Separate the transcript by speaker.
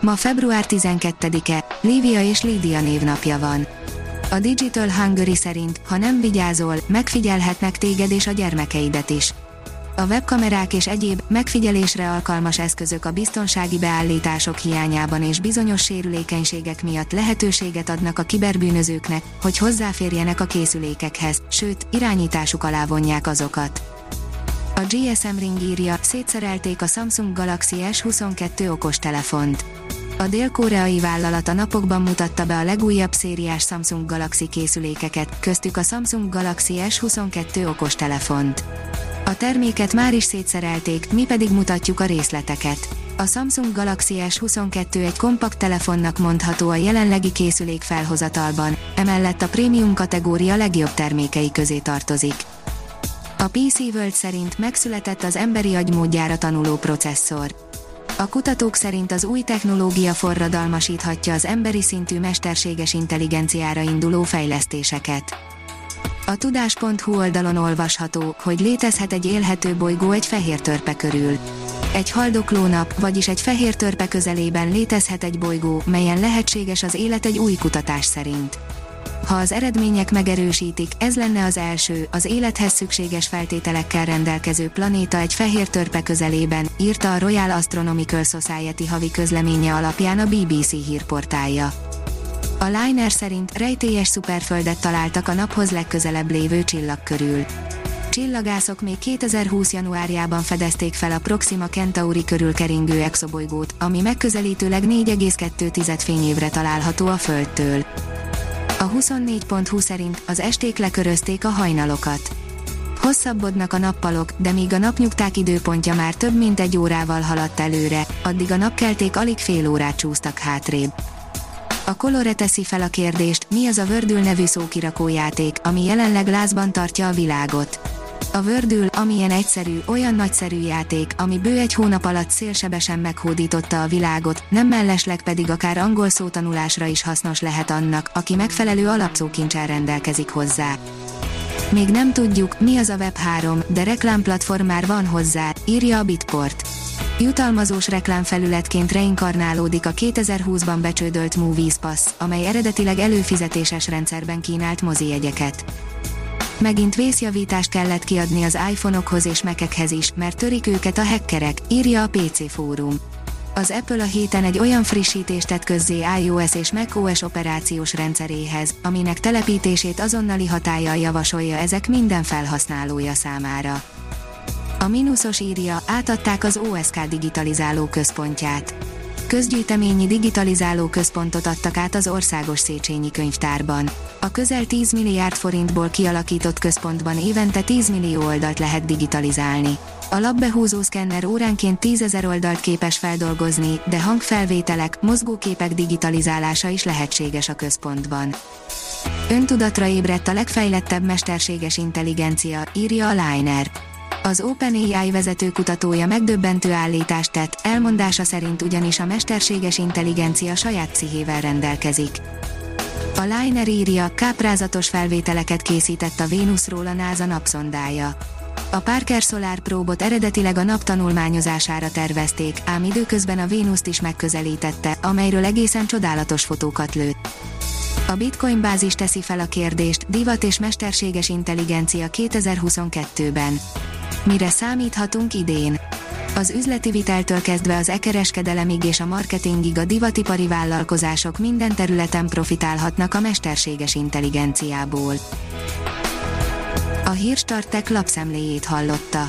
Speaker 1: Ma február 12-e, Lívia és Lídia névnapja van. A Digital Hungary szerint, ha nem vigyázol, megfigyelhetnek téged és a gyermekeidet is. A webkamerák és egyéb, megfigyelésre alkalmas eszközök a biztonsági beállítások hiányában és bizonyos sérülékenységek miatt lehetőséget adnak a kiberbűnözőknek, hogy hozzáférjenek a készülékekhez, sőt, irányításuk alá vonják azokat. A GSM Ring írja, szétszerelték a Samsung Galaxy S22 okostelefont. A dél-koreai vállalat a napokban mutatta be a legújabb szériás Samsung Galaxy készülékeket, köztük a Samsung Galaxy S22 okostelefont. A terméket már is szétszerelték, mi pedig mutatjuk a részleteket. A Samsung Galaxy S22 egy kompakt telefonnak mondható a jelenlegi készülék felhozatalban, emellett a prémium kategória legjobb termékei közé tartozik. A PC World szerint megszületett az emberi agy módjára tanuló processzor. A kutatók szerint az új technológia forradalmasíthatja az emberi szintű mesterséges intelligenciára induló fejlesztéseket. A tudás.hu oldalon olvasható, hogy létezhet egy élhető bolygó egy fehér törpe körül. Egy haldoklónap, vagyis egy fehér törpe közelében létezhet egy bolygó, melyen lehetséges az élet egy új kutatás szerint. Ha az eredmények megerősítik, ez lenne az első, az élethez szükséges feltételekkel rendelkező planéta egy fehér törpe közelében, írta a Royal Astronomical Society havi közleménye alapján a BBC hírportálja. A Liner szerint rejtélyes szuperföldet találtak a naphoz legközelebb lévő csillag körül. Csillagászok még 2020. januárjában fedezték fel a Proxima Centauri körül keringő exobolygót, ami megközelítőleg 4,2 fényévre található a Földtől. A 24.20 szerint az esték lekörözték a hajnalokat. Hosszabbodnak a nappalok, de míg a napnyugták időpontja már több mint egy órával haladt előre, addig a napkelték alig fél órát csúsztak hátrébb. A Colore teszi fel a kérdést, mi az a Wordül nevű szókirakójáték, ami jelenleg lázban tartja a világot. A Wordül, amilyen egyszerű, olyan nagyszerű játék, ami bő egy hónap alatt szélsebesen meghódította a világot, nem mellesleg pedig akár angol szótanulásra is hasznos lehet annak, aki megfelelő alapszókincsel rendelkezik hozzá. Még nem tudjuk, mi az a Web3, de reklámplatform már van hozzá, írja a Bitport. Jutalmazós reklámfelületként reinkarnálódik a 2020-ban becsődölt Movies Pass, amely eredetileg előfizetéses rendszerben kínált mozi jegyeket. Megint vészjavítást kellett kiadni az iPhone-okhoz és Mac-ekhez is, mert törik őket a hackerek, írja a PC Fórum. Az Apple a héten egy olyan frissítést tett közzé iOS és macOS operációs rendszeréhez, aminek telepítését azonnali hatállyal javasolja ezek minden felhasználója számára. A mínuszos írja, átadták az OSK digitalizáló központját. Közgyűjteményi digitalizáló központot adtak át az Országos Széchenyi Könyvtárban. A közel 10 milliárd forintból kialakított központban évente 10 millió oldalt lehet digitalizálni. A labbehúzó szkenner óránként 10 ezer oldalt képes feldolgozni, de hangfelvételek, mozgóképek digitalizálása is lehetséges a központban. Öntudatra ébredt a legfejlettebb mesterséges intelligencia, írja a Liner. Az OpenAI vezető kutatója megdöbbentő állítást tett, elmondása szerint ugyanis a mesterséges intelligencia saját pszichével rendelkezik. A Liner írja, káprázatos felvételeket készített a Vénuszról a NASA napszondája. A Parker Solar Probe-ot eredetileg a nap tanulmányozására tervezték, ám időközben a Vénuszt is megközelítette, amelyről egészen csodálatos fotókat lőtt. A Bitcoin bázis teszi fel a kérdést, divat és mesterséges intelligencia 2022-ben. Mire számíthatunk idén? Az üzleti viteltől kezdve az e-kereskedelemig és a marketingig a divatipari vállalkozások minden területen profitálhatnak a mesterséges intelligenciából. A Hírstartek lapszemléjét hallotta.